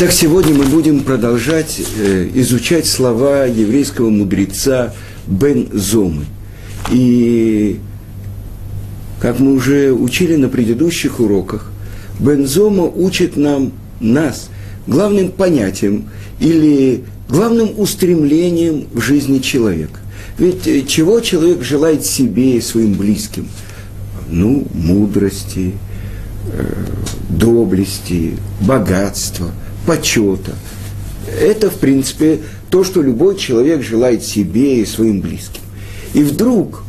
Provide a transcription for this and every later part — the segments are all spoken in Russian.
Итак, сегодня мы будем продолжать э, изучать слова еврейского мудреца Бен Зомы. И, как мы уже учили на предыдущих уроках, Бен Зома учит нам, нас, главным понятием или главным устремлением в жизни человека. Ведь э, чего человек желает себе и своим близким? Ну, мудрости, э, доблести, богатства – почета. Это, в принципе, то, что любой человек желает себе и своим близким. И вдруг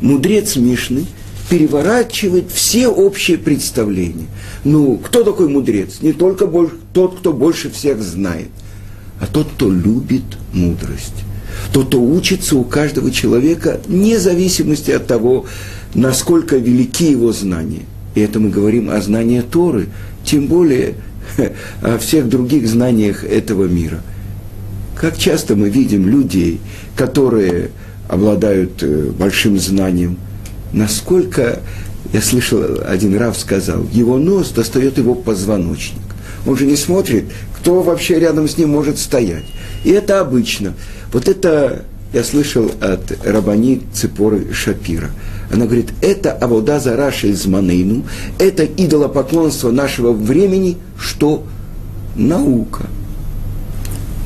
мудрец Мишны переворачивает все общие представления. Ну, кто такой мудрец? Не только тот, кто больше всех знает, а тот, кто любит мудрость. Тот, кто учится у каждого человека, вне зависимости от того, насколько велики его знания. И это мы говорим о знании Торы, тем более – о всех других знаниях этого мира. Как часто мы видим людей, которые обладают э, большим знанием, насколько, я слышал, один Рав сказал, его нос достает его позвоночник. Он же не смотрит, кто вообще рядом с ним может стоять. И это обычно. Вот это я слышал от Рабани Цепоры Шапира. Она говорит, это Авода Зараша из Манейну, это идолопоклонство нашего времени, что наука.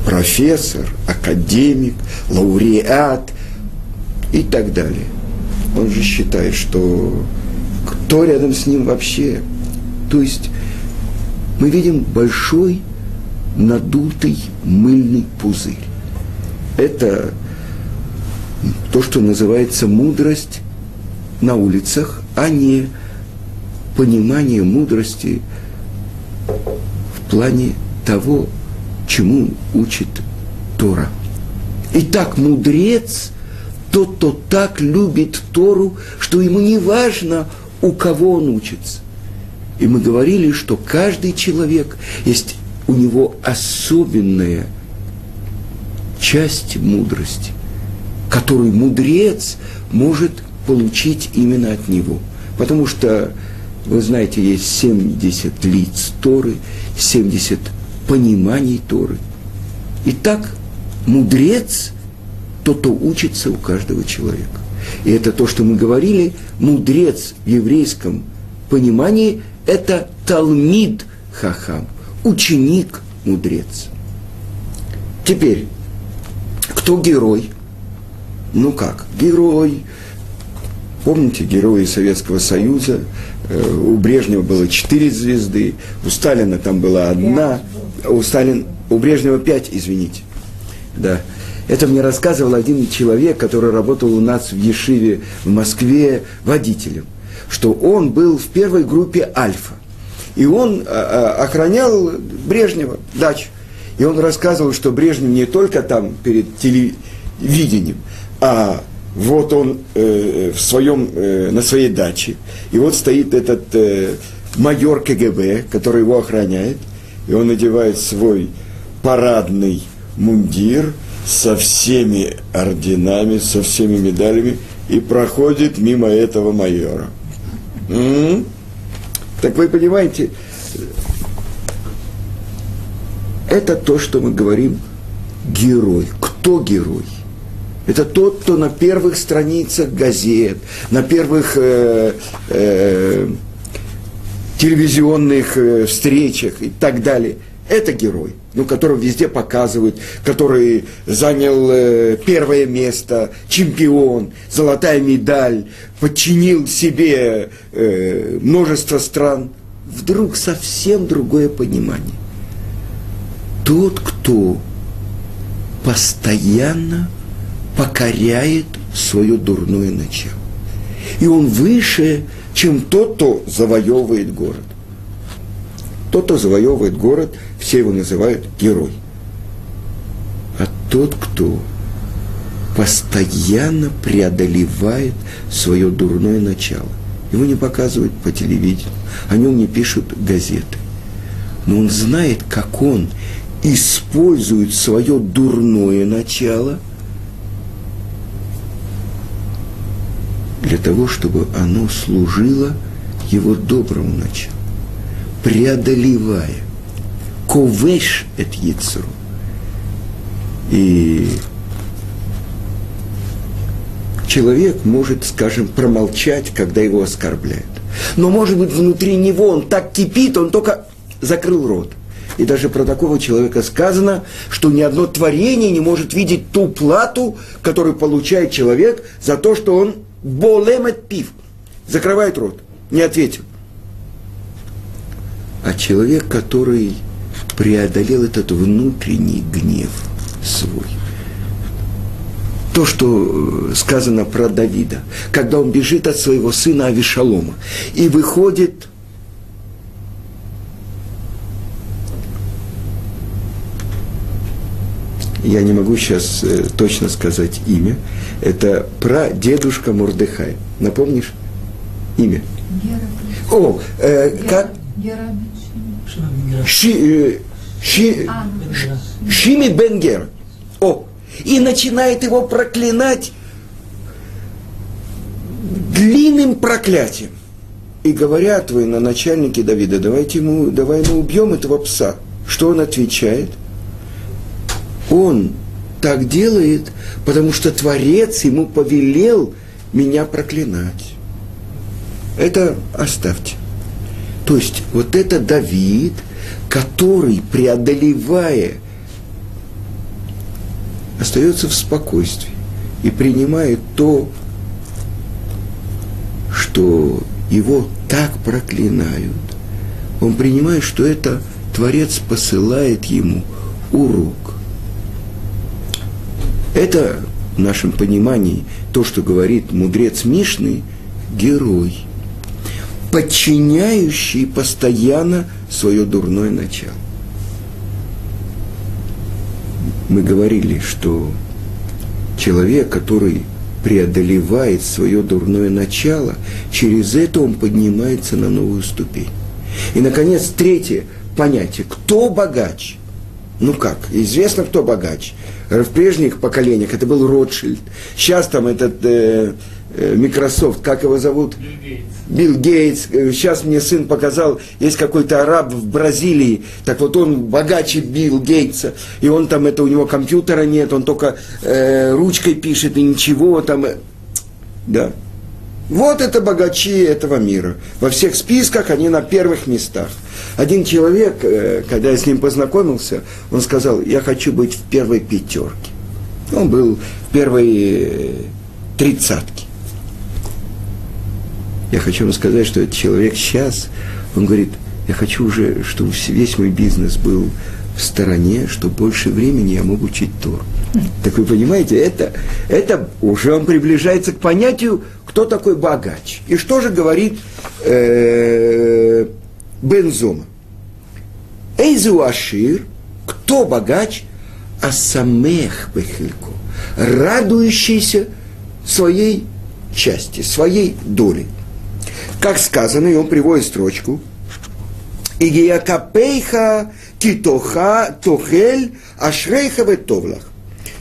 Профессор, академик, лауреат и так далее. Он же считает, что кто рядом с ним вообще? То есть мы видим большой надутый мыльный пузырь. Это то, что называется мудрость на улицах, а не понимание мудрости в плане того, чему учит Тора. Итак, мудрец тот, кто так любит Тору, что ему не важно, у кого он учится. И мы говорили, что каждый человек есть у него особенная часть мудрости который мудрец может получить именно от него. Потому что, вы знаете, есть 70 лиц Торы, 70 пониманий Торы. Итак, мудрец – тот, кто учится у каждого человека. И это то, что мы говорили, мудрец в еврейском понимании – это Талмид Хахам, ученик мудрец. Теперь, кто герой? Ну как, герой. Помните, герои Советского Союза? Э, у Брежнева было четыре звезды, у Сталина там была одна, у Сталина, у Брежнева пять, извините. Да. Это мне рассказывал один человек, который работал у нас в Ешиве в Москве водителем, что он был в первой группе Альфа. И он а, а, охранял Брежнева дачу. И он рассказывал, что Брежнев не только там перед телевидением, а вот он э, в своем, э, на своей даче, и вот стоит этот э, майор КГБ, который его охраняет, и он надевает свой парадный мундир со всеми орденами, со всеми медалями, и проходит мимо этого майора. М-м-м? Так вы понимаете, это то, что мы говорим герой. Кто герой? Это тот, кто на первых страницах газет, на первых э, э, телевизионных э, встречах и так далее. Это герой, ну, которого везде показывают, который занял э, первое место, чемпион, золотая медаль, подчинил себе э, множество стран. Вдруг совсем другое понимание. Тот, кто постоянно покоряет свое дурное начало. И он выше, чем тот, кто завоевывает город. Тот, кто завоевывает город, все его называют герой. А тот, кто постоянно преодолевает свое дурное начало. Его не показывают по телевидению, о нем не пишут газеты. Но он знает, как он использует свое дурное начало – для того, чтобы оно служило его доброму началу, преодолевая, ковеш эт яцеру. И человек может, скажем, промолчать, когда его оскорбляют. Но, может быть, внутри него он так кипит, он только закрыл рот. И даже про такого человека сказано, что ни одно творение не может видеть ту плату, которую получает человек за то, что он болемет пив. Закрывает рот, не ответил. А человек, который преодолел этот внутренний гнев свой. То, что э, сказано про Давида, когда он бежит от своего сына Авишалома и выходит я не могу сейчас э, точно сказать имя, это про дедушка Мурдыхай. Напомнишь имя? О, э, как? Ши, э, Ши, Шими Бенгер. О, и начинает его проклинать длинным проклятием. И говорят вы на начальнике Давида, давайте ему, давай мы убьем этого пса. Что он отвечает? Он так делает, потому что Творец ему повелел меня проклинать. Это оставьте. То есть вот это Давид, который, преодолевая, остается в спокойствии и принимает то, что его так проклинают. Он принимает, что это Творец посылает ему урок. Это в нашем понимании то, что говорит мудрец Мишны, герой – подчиняющий постоянно свое дурное начало. Мы говорили, что человек, который преодолевает свое дурное начало, через это он поднимается на новую ступень. И, наконец, третье понятие. Кто богач? Ну как? Известно, кто богач. В прежних поколениях это был Ротшильд. Сейчас там этот э, Э, Microsoft, как его зовут? Билл Гейтс. Сейчас мне сын показал, есть какой-то араб в Бразилии, так вот он богаче Билл Гейтса, и он там, это у него компьютера нет, он только э, ручкой пишет и ничего там. Э, да. Вот это богачи этого мира. Во всех списках они на первых местах. Один человек, э, когда я с ним познакомился, он сказал, я хочу быть в первой пятерке. Он был в первой э, тридцатке. Я хочу вам сказать, что этот человек сейчас, он говорит, я хочу уже, чтобы весь мой бизнес был в стороне, что больше времени я мог учить Тор. Так вы понимаете, это, это уже он приближается к понятию, кто такой богач. И что же говорит э, Бензома? Эйзу Ашир, кто богач, а самех бехильку, радующийся своей части, своей доли как сказано, и он приводит строчку. Игиякапейха китоха тохель ашрейха ветовлах.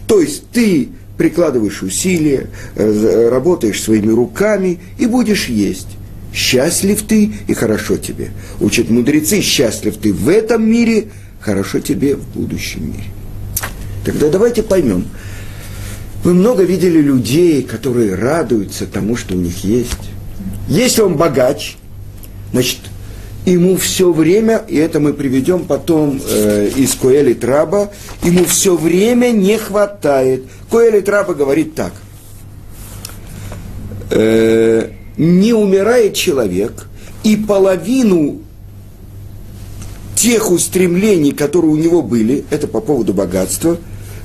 То есть ты прикладываешь усилия, э, работаешь своими руками и будешь есть. Счастлив ты и хорошо тебе. Учат мудрецы, счастлив ты в этом мире, хорошо тебе в будущем мире. Тогда давайте поймем. Вы много видели людей, которые радуются тому, что у них есть. Если он богач, значит, ему все время, и это мы приведем потом э, из Коэли Траба, ему все время не хватает. Коэли Траба говорит так. Э, не умирает человек, и половину тех устремлений, которые у него были, это по поводу богатства,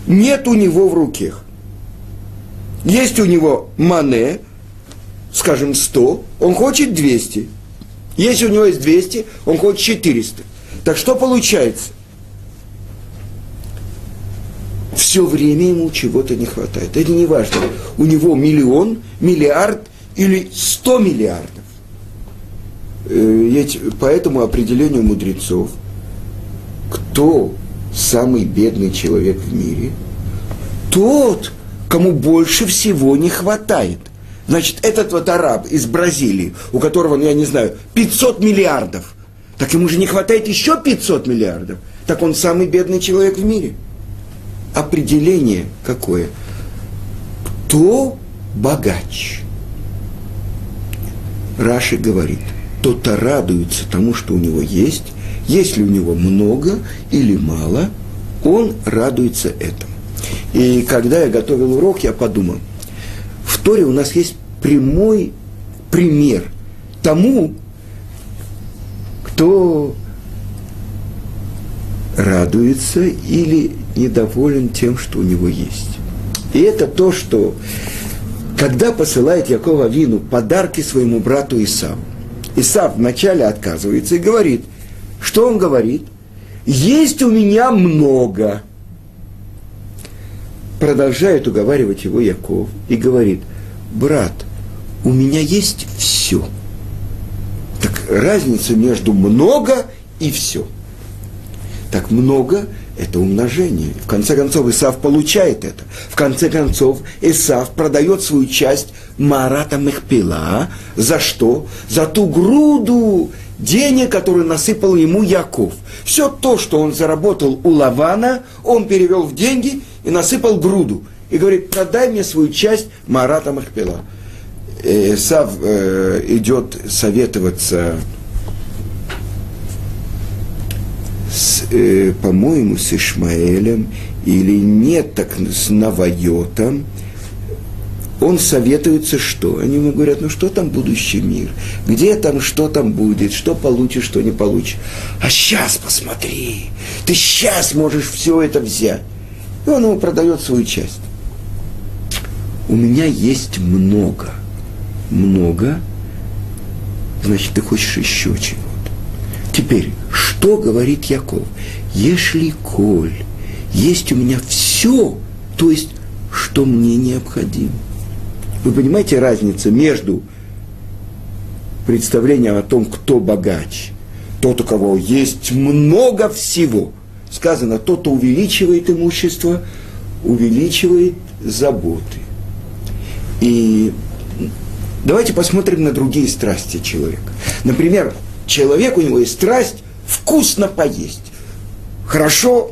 нет у него в руках. Есть у него мане, скажем, 100, он хочет 200. Если у него есть 200, он хочет 400. Так что получается? Все время ему чего-то не хватает. Это не важно. У него миллион, миллиард или 100 миллиардов. Ведь э, по этому определению мудрецов, кто самый бедный человек в мире? Тот, кому больше всего не хватает. Значит, этот вот араб из Бразилии, у которого, ну я не знаю, 500 миллиардов, так ему же не хватает еще 500 миллиардов. так он самый бедный человек в мире. Определение какое? Кто богач? Раши говорит, тот-то радуется тому, что у него есть, если у него много или мало, он радуется этому. И когда я готовил урок, я подумал, в Торе у нас есть прямой пример тому, кто радуется или недоволен тем, что у него есть. И это то, что когда посылает Якова Вину подарки своему брату Исаву, Исав вначале отказывается и говорит, что он говорит? Есть у меня много. Продолжает уговаривать его Яков и говорит, брат, у меня есть все. Так разница между много и все. Так много – это умножение. В конце концов, Исав получает это. В конце концов, Исав продает свою часть Марата Мехпила. За что? За ту груду денег, которую насыпал ему Яков. Все то, что он заработал у Лавана, он перевел в деньги и насыпал груду. И говорит, продай мне свою часть Марата Махпила. Исав э, идет советоваться с, э, по-моему, с Ишмаэлем или нет, так с Навайотом, он советуется что? Они ему говорят, ну что там будущий мир? Где там, что там будет? Что получишь, что не получишь? А сейчас посмотри, ты сейчас можешь все это взять. И он ему продает свою часть. У меня есть много. Много, значит, ты хочешь еще чего-то. Теперь, что говорит Яков? Если коль есть у меня все, то есть, что мне необходимо. Вы понимаете разницу между представлением о том, кто богач, тот, у кого есть много всего. Сказано, тот, кто увеличивает имущество, увеличивает заботы. И давайте посмотрим на другие страсти человека. Например, человек, у него есть страсть вкусно поесть. Хорошо,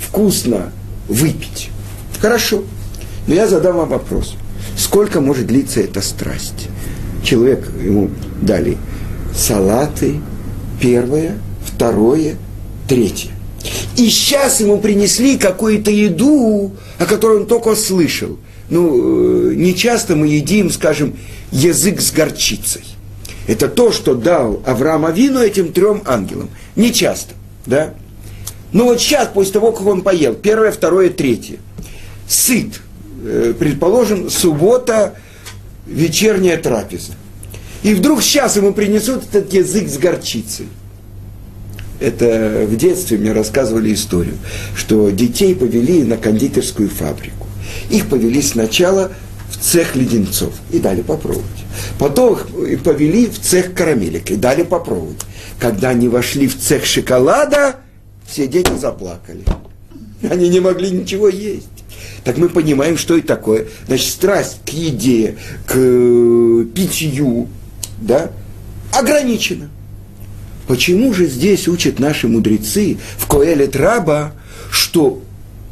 вкусно выпить. Хорошо. Но я задам вам вопрос – Сколько может длиться эта страсть? Человек, ему дали салаты, первое, второе, третье. И сейчас ему принесли какую-то еду, о которой он только слышал. Ну, э, не часто мы едим, скажем, язык с горчицей. Это то, что дал Авраам Авину этим трем ангелам. Не часто, да? Но вот сейчас, после того, как он поел, первое, второе, третье, сыт – Э, предположим, суббота, вечерняя трапеза. И вдруг сейчас ему принесут этот язык с горчицей. Это в детстве мне рассказывали историю, что детей повели на кондитерскую фабрику. Их повели сначала в цех леденцов и дали попробовать. Потом их повели в цех карамелек и дали попробовать. Когда они вошли в цех шоколада, все дети заплакали. Они не могли ничего есть так мы понимаем, что это такое. Значит, страсть к еде, к э, питью, да, ограничена. Почему же здесь учат наши мудрецы в Коэлет Раба, что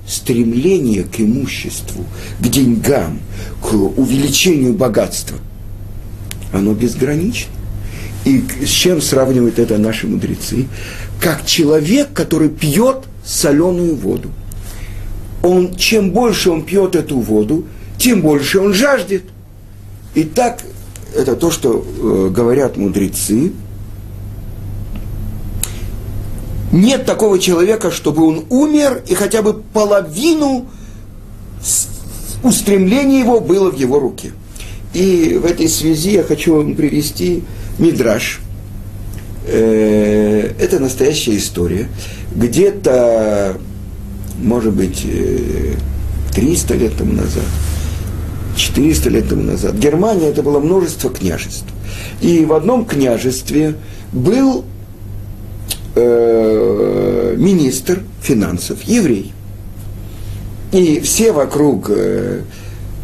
стремление к имуществу, к деньгам, к увеличению богатства, оно безгранично. И с чем сравнивают это наши мудрецы? Как человек, который пьет соленую воду – он, чем больше он пьет эту воду, тем больше он жаждет. И так, это то, что э, говорят мудрецы. Нет такого человека, чтобы он умер, и хотя бы половину устремления его было в его руке. И в этой связи я хочу вам привести мидраж. Э, это настоящая история. Где-то может быть, 300 э, лет тому назад, 400 лет тому назад. Германия это было множество княжеств. И в одном княжестве был э, министр финансов, еврей. И все вокруг э,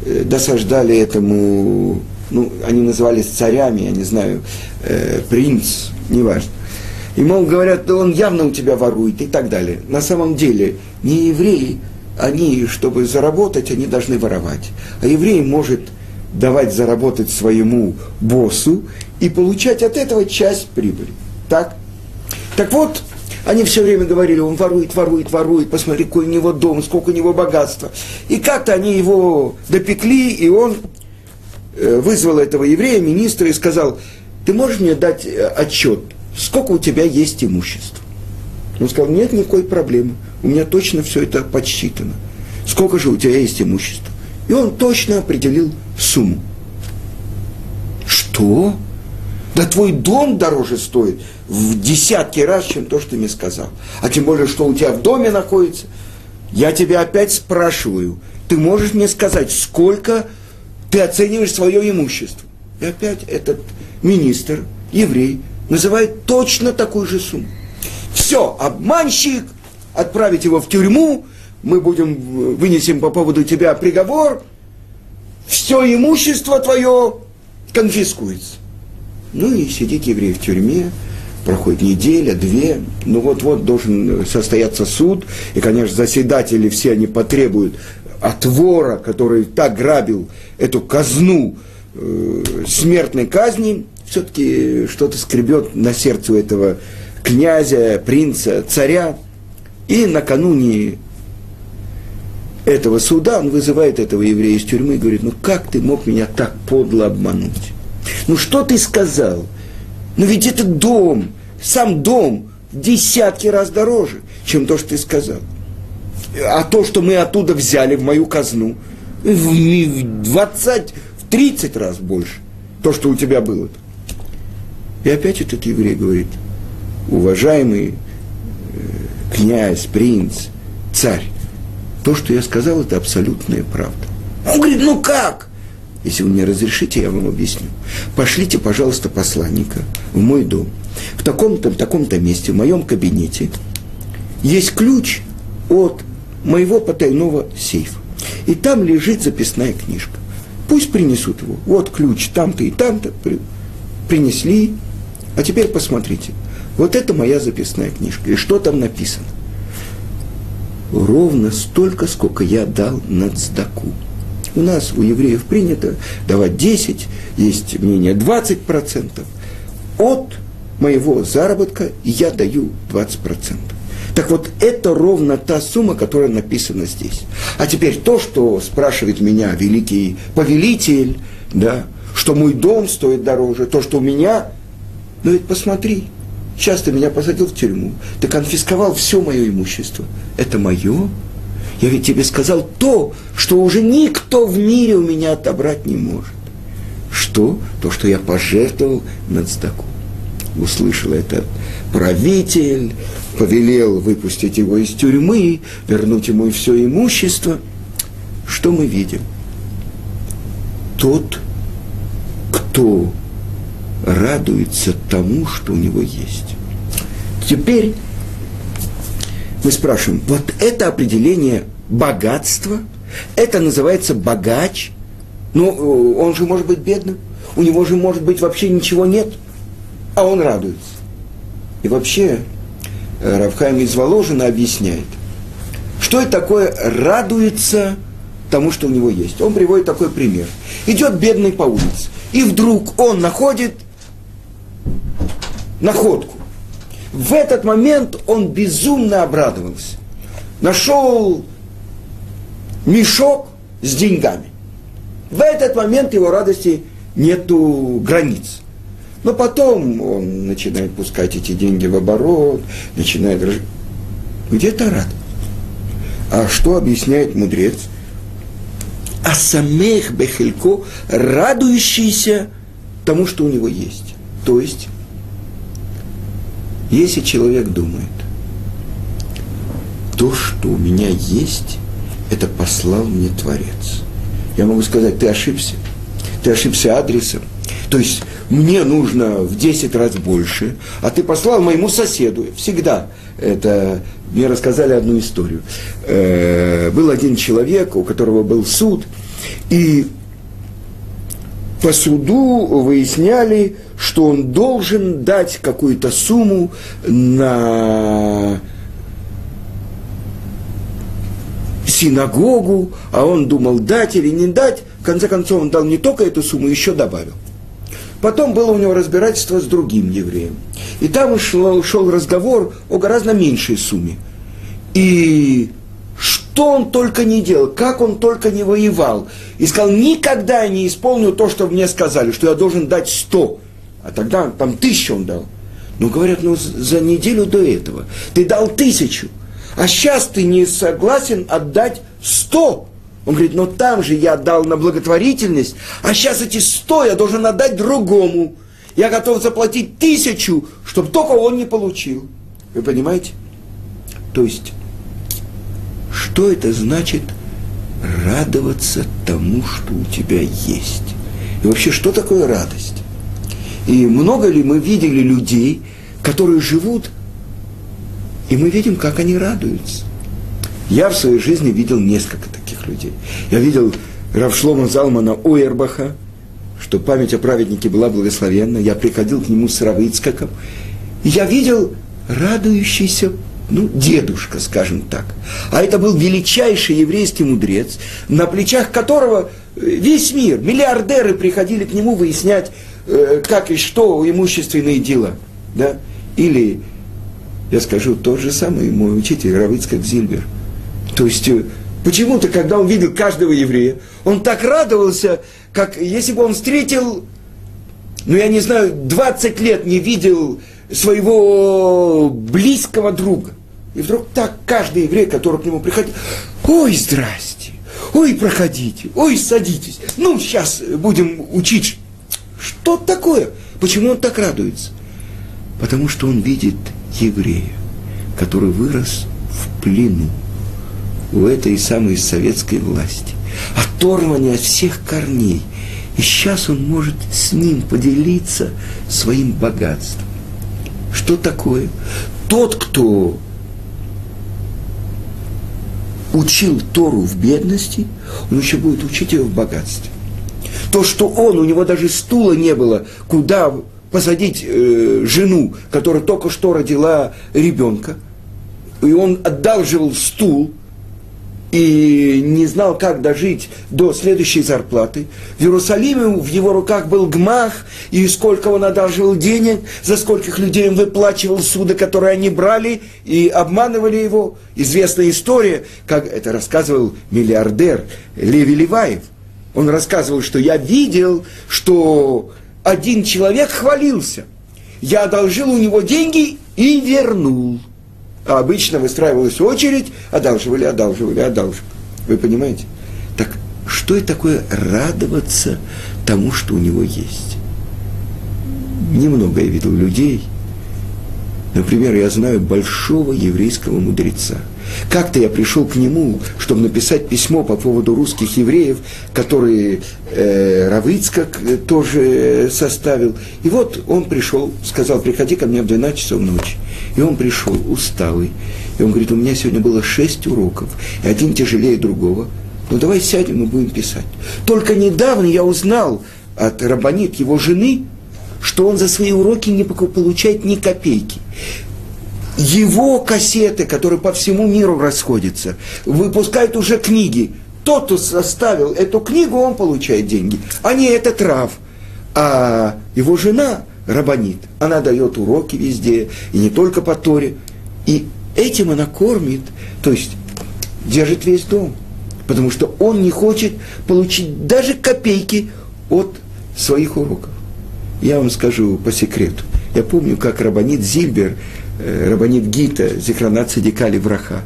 э, досаждали этому, ну, они назывались царями, я не знаю, э, принц, неважно. И, мол, говорят, да он явно у тебя ворует и так далее. На самом деле, не евреи, они, чтобы заработать, они должны воровать. А еврей может давать заработать своему боссу и получать от этого часть прибыли. Так? Так вот, они все время говорили, он ворует, ворует, ворует, посмотри, какой у него дом, сколько у него богатства. И как-то они его допекли, и он э, вызвал этого еврея, министра, и сказал, ты можешь мне дать э, отчет, сколько у тебя есть имущества? Он сказал, нет никакой проблемы, у меня точно все это подсчитано. Сколько же у тебя есть имущества? И он точно определил сумму. Что? Да твой дом дороже стоит в десятки раз, чем то, что ты мне сказал. А тем более, что у тебя в доме находится. Я тебя опять спрашиваю, ты можешь мне сказать, сколько ты оцениваешь свое имущество? И опять этот министр, еврей, называет точно такую же сумму. Все, обманщик, отправить его в тюрьму, мы будем, вынесем по поводу тебя приговор, все имущество твое конфискуется. Ну и сидит еврей в тюрьме, проходит неделя, две, ну вот-вот должен состояться суд, и, конечно, заседатели все они потребуют от вора, который так грабил эту казну э, смертной казни, все-таки что-то скребет на сердце у этого князя, принца, царя. И накануне этого суда он вызывает этого еврея из тюрьмы и говорит, ну как ты мог меня так подло обмануть? Ну что ты сказал? Ну ведь это дом, сам дом в десятки раз дороже, чем то, что ты сказал. А то, что мы оттуда взяли в мою казну, в 20, в 30 раз больше, то, что у тебя было. И опять этот еврей говорит, уважаемый э, князь, принц, царь, то, что я сказал, это абсолютная правда. Он говорит, ну как? Если вы мне разрешите, я вам объясню. Пошлите, пожалуйста, посланника в мой дом. В таком-то, в таком-то месте, в моем кабинете, есть ключ от моего потайного сейфа. И там лежит записная книжка. Пусть принесут его. Вот ключ там-то и там-то. Принесли. А теперь посмотрите. Вот это моя записная книжка. И что там написано? Ровно столько, сколько я дал на цдаку. У нас, у евреев принято давать 10, есть мнение 20%. От моего заработка я даю 20%. Так вот, это ровно та сумма, которая написана здесь. А теперь то, что спрашивает меня великий повелитель, да, что мой дом стоит дороже, то, что у меня, ну ведь посмотри, сейчас ты меня посадил в тюрьму, ты конфисковал все мое имущество. Это мое? Я ведь тебе сказал то, что уже никто в мире у меня отобрать не может. Что? То, что я пожертвовал на цдаку. Услышал это правитель, повелел выпустить его из тюрьмы, вернуть ему все имущество. Что мы видим? Тот, кто радуется тому, что у него есть. Теперь мы спрашиваем, вот это определение богатства, это называется богач, ну, он же может быть бедным, у него же может быть вообще ничего нет, а он радуется. И вообще э, Равхайм из Воложина объясняет, что это такое радуется тому, что у него есть. Он приводит такой пример. Идет бедный по улице, и вдруг он находит находку. В этот момент он безумно обрадовался. Нашел мешок с деньгами. В этот момент его радости нету границ. Но потом он начинает пускать эти деньги в оборот, начинает... Где-то рад. А что объясняет мудрец? А самех бехелько, радующийся тому, что у него есть. То есть если человек думает, то, что у меня есть, это послал мне Творец. Я могу сказать, ты ошибся. Ты ошибся адресом. То есть мне нужно в 10 раз больше, а ты послал моему соседу. Всегда. Это мне рассказали одну историю. Э, был один человек, у которого был суд, и по суду выясняли, что он должен дать какую-то сумму на синагогу, а он думал дать или не дать. В конце концов, он дал не только эту сумму, еще добавил. Потом было у него разбирательство с другим евреем. И там шел, шел разговор о гораздо меньшей сумме. И что он только не делал, как он только не воевал. И сказал, никогда я не исполню то, что мне сказали, что я должен дать сто. А тогда там тысячу он дал. Но говорят, ну за неделю до этого ты дал тысячу. А сейчас ты не согласен отдать сто. Он говорит, но там же я дал на благотворительность, а сейчас эти сто я должен отдать другому. Я готов заплатить тысячу, чтобы только он не получил. Вы понимаете? То есть, что это значит радоваться тому, что у тебя есть? И вообще, что такое радость? И много ли мы видели людей, которые живут и мы видим, как они радуются. Я в своей жизни видел несколько таких людей. Я видел Равшлома Залмана Ойербаха, что память о праведнике была благословенна. Я приходил к нему с Равицкаком. Я видел радующийся ну, дедушка, скажем так. А это был величайший еврейский мудрец, на плечах которого весь мир, миллиардеры приходили к нему выяснять, э, как и что имущественные дела. Да? Или я скажу тот же самый мой учитель Равицкак Зильбер. То есть э, почему-то, когда он видел каждого еврея, он так радовался, как если бы он встретил, ну я не знаю, 20 лет не видел своего близкого друга. И вдруг так каждый еврей, который к нему приходит, ой, здрасте, ой, проходите, ой, садитесь, ну, сейчас будем учить. Что такое? Почему он так радуется? Потому что он видит еврея, который вырос в плену у этой самой советской власти, оторванный от всех корней. И сейчас он может с ним поделиться своим богатством. Что такое? Тот, кто учил Тору в бедности, он еще будет учить ее в богатстве. То, что он, у него даже стула не было, куда посадить э, жену, которая только что родила ребенка, и он одалживал стул, и не знал, как дожить до следующей зарплаты. В Иерусалиме в его руках был гмах, и сколько он одалживал денег, за скольких людей он выплачивал суды, которые они брали и обманывали его. Известная история, как это рассказывал миллиардер Леви Леваев. Он рассказывал, что я видел, что один человек хвалился. Я одолжил у него деньги и вернул. А обычно выстраивалась очередь, одалживали, одалживали, одалживали. Вы понимаете? Так что это такое радоваться тому, что у него есть? Немного я видел людей. Например, я знаю большого еврейского мудреца – как-то я пришел к нему, чтобы написать письмо по поводу русских евреев, которые э, Равыцкак тоже составил. И вот он пришел, сказал, приходи ко мне в 12 часов ночи. И он пришел усталый. И он говорит, у меня сегодня было шесть уроков, и один тяжелее другого. Ну давай сядем и будем писать. Только недавно я узнал от Рабанит, его жены, что он за свои уроки не получает ни копейки его кассеты, которые по всему миру расходятся, выпускают уже книги. Тот, кто составил эту книгу, он получает деньги, а не этот Рав. А его жена, Рабанит, она дает уроки везде, и не только по Торе. И этим она кормит, то есть держит весь дом. Потому что он не хочет получить даже копейки от своих уроков. Я вам скажу по секрету. Я помню, как Рабанит Зильбер Рабанит Гита, Зикранат Садикали Враха,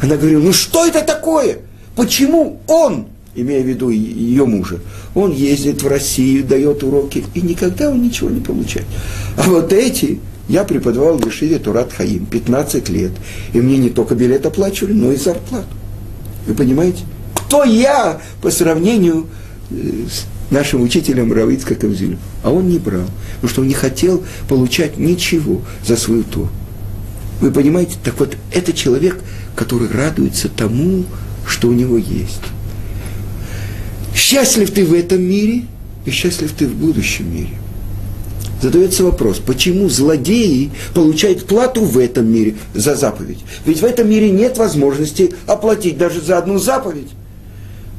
она говорила, ну что это такое? Почему он, имея в виду ее мужа, он ездит в Россию, дает уроки, и никогда он ничего не получает. А вот эти, я преподавал в Ешиве Турат Хаим 15 лет, и мне не только билет оплачивали, но и зарплату. Вы понимаете? Кто я по сравнению э, с нашим учителем Равицка Камзилю? А он не брал, потому что он не хотел получать ничего за свою Тору. Вы понимаете? Так вот, это человек, который радуется тому, что у него есть. Счастлив ты в этом мире, и счастлив ты в будущем мире. Задается вопрос, почему злодеи получают плату в этом мире за заповедь? Ведь в этом мире нет возможности оплатить даже за одну заповедь.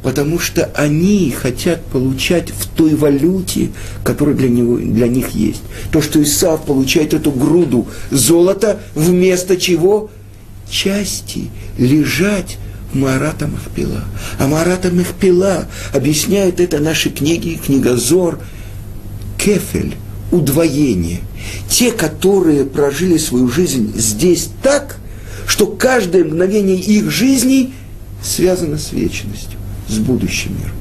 Потому что они хотят получать в той валюте, которая для, него, для них есть. То, что Исав получает эту груду золота, вместо чего части лежать в Марата Махпила. А Марата Махпила объясняет это наши книги, книгозор, кефель, удвоение. Те, которые прожили свою жизнь здесь так, что каждое мгновение их жизни связано с вечностью с будущим миром.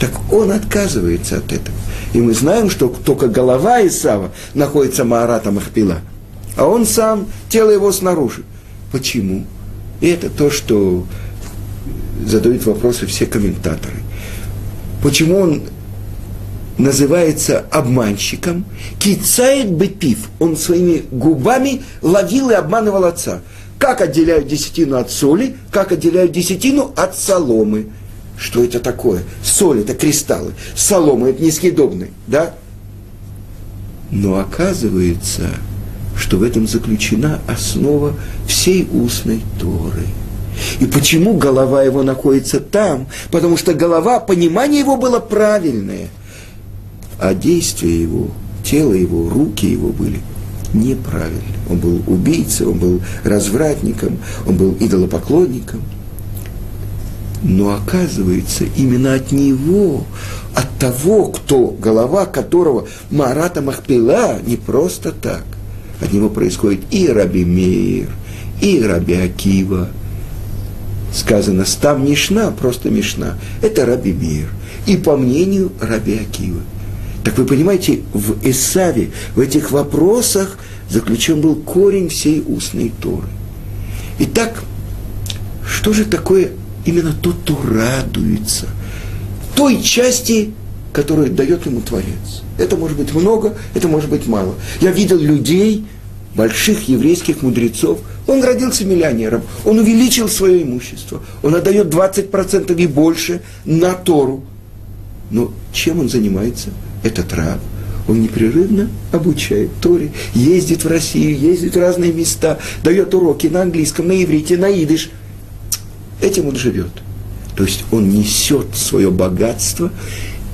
Так он отказывается от этого. И мы знаем, что только голова Исава находится Маарата Махпила, а он сам, тело его снаружи. Почему? И это то, что задают вопросы все комментаторы. Почему он называется обманщиком? Кицает бепив. Он своими губами ловил и обманывал отца. Как отделяют десятину от соли, как отделяют десятину от соломы. Что это такое? Соль – это кристаллы, солома – это несъедобные, да? Но оказывается, что в этом заключена основа всей устной Торы. И почему голова его находится там? Потому что голова, понимание его было правильное, а действия его, тело его, руки его были неправильные. Он был убийцей, он был развратником, он был идолопоклонником – но оказывается, именно от него, от того, кто, голова которого Марата Махпила, не просто так. От него происходит и Раби Мейр, и Раби Акива. Сказано, став Мишна, просто Мишна. Это Раби Мейр. И по мнению Раби Акива. Так вы понимаете, в Исаве, в этих вопросах заключен был корень всей устной Торы. Итак, что же такое именно тот, кто радуется той части, которую дает ему Творец. Это может быть много, это может быть мало. Я видел людей, больших еврейских мудрецов, он родился миллионером, он увеличил свое имущество, он отдает 20% и больше на Тору. Но чем он занимается? Этот раб. Он непрерывно обучает Торе, ездит в Россию, ездит в разные места, дает уроки на английском, на иврите, на идыш – Этим он живет. То есть он несет свое богатство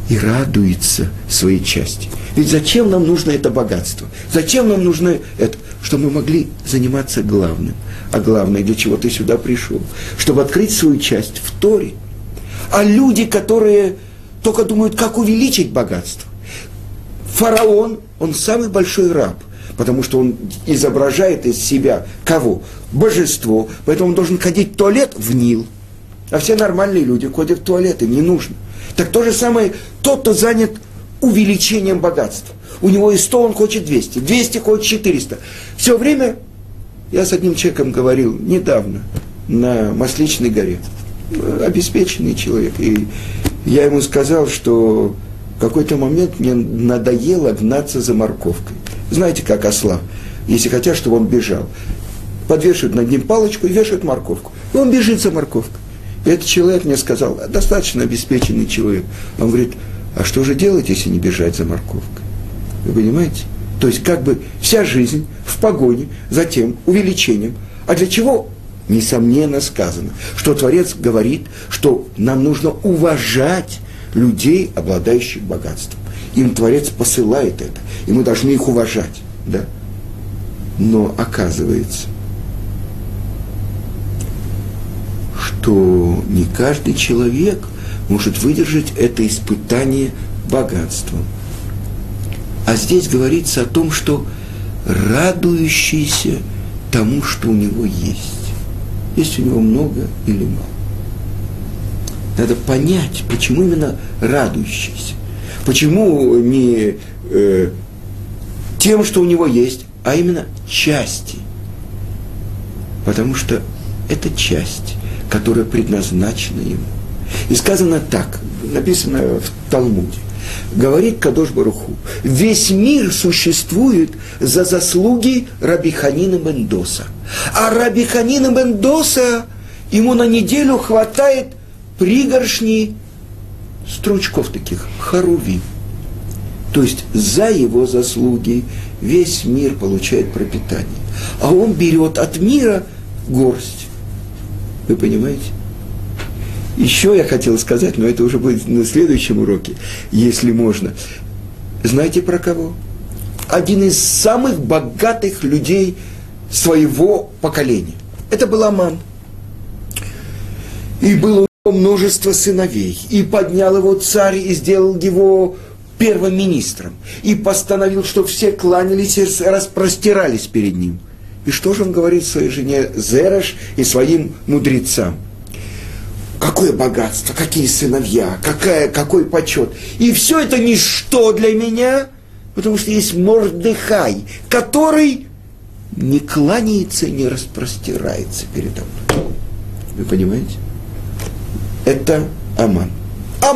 и радуется своей части. Ведь зачем нам нужно это богатство? Зачем нам нужно это? Чтобы мы могли заниматься главным. А главное, для чего ты сюда пришел? Чтобы открыть свою часть в Торе. А люди, которые только думают, как увеличить богатство. Фараон, он самый большой раб, потому что он изображает из себя кого? божество, поэтому он должен ходить в туалет в Нил. А все нормальные люди ходят в туалет, им не нужно. Так то же самое, тот, кто занят увеличением богатства. У него и 100, он хочет 200, 200 хочет 400. Все время, я с одним человеком говорил недавно, на Масличной горе, обеспеченный человек, и я ему сказал, что в какой-то момент мне надоело гнаться за морковкой. Знаете, как осла, если хотят, чтобы он бежал подвешивают над ним палочку и вешают морковку. И он бежит за морковкой. И этот человек мне сказал, достаточно обеспеченный человек. Он говорит, а что же делать, если не бежать за морковкой? Вы понимаете? То есть как бы вся жизнь в погоне за тем увеличением. А для чего? Несомненно сказано, что Творец говорит, что нам нужно уважать людей, обладающих богатством. Им Творец посылает это, и мы должны их уважать. Да? Но оказывается, то не каждый человек может выдержать это испытание богатством. А здесь говорится о том, что радующийся тому, что у него есть. Есть у него много или мало. Надо понять, почему именно радующийся. Почему не э, тем, что у него есть, а именно части. Потому что это часть которая предназначена ему. И сказано так, написано в Талмуде. Говорит Кадош Баруху, весь мир существует за заслуги Раби Ханина Бендоса. А Раби Ханина Бендоса ему на неделю хватает пригоршни стручков таких, харуви. То есть за его заслуги весь мир получает пропитание. А он берет от мира горсть. Вы понимаете? Еще я хотел сказать, но это уже будет на следующем уроке, если можно. Знаете про кого? Один из самых богатых людей своего поколения. Это был Аман. И него множество сыновей. И поднял его царь и сделал его первым министром. И постановил, что все кланялись и распростирались перед ним. И что же он говорит своей жене Зереш и своим мудрецам? Какое богатство, какие сыновья, какая, какой почет. И все это ничто для меня, потому что есть Мордыхай, который не кланяется и не распростирается передо мной. Вы понимаете? Это Аман. А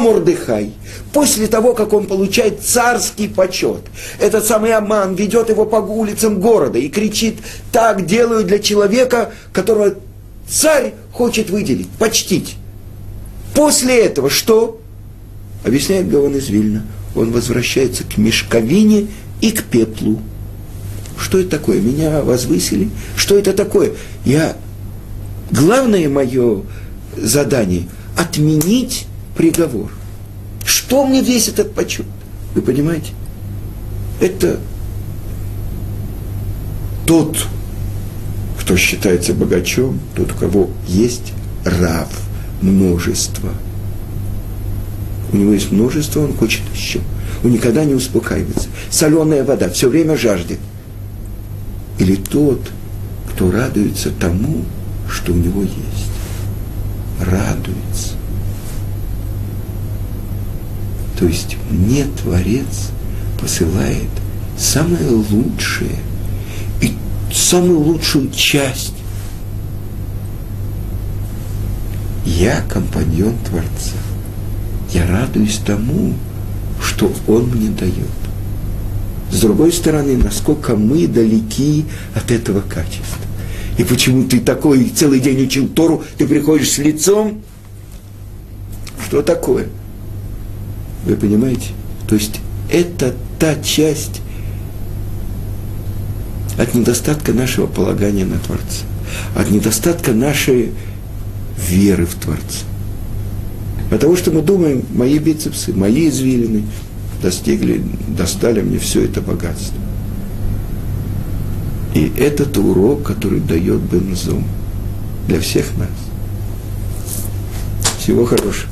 после того, как он получает царский почет, этот самый Аман ведет его по улицам города и кричит, так делаю для человека, которого царь хочет выделить, почтить. После этого что? Объясняет Гаван из Вильна. Он возвращается к мешковине и к пеплу. Что это такое? Меня возвысили? Что это такое? Я... Главное мое задание – отменить приговор. Что мне весь этот почет? Вы понимаете? Это тот, кто считается богачом, тот, у кого есть рав, множество. У него есть множество, он хочет еще. Он никогда не успокаивается. Соленая вода, все время жаждет или тот, кто радуется тому, что у него есть. Радуется. То есть мне Творец посылает самое лучшее и самую лучшую часть. Я компаньон Творца. Я радуюсь тому, что Он мне дает. С другой стороны, насколько мы далеки от этого качества. И почему ты такой целый день учил Тору, ты приходишь с лицом? Что такое? Вы понимаете? То есть это та часть от недостатка нашего полагания на Творца, от недостатка нашей веры в Творца. Потому что мы думаем, мои бицепсы, мои извилины, достигли, достали мне все это богатство. И этот урок, который дает Бензум для всех нас. Всего хорошего.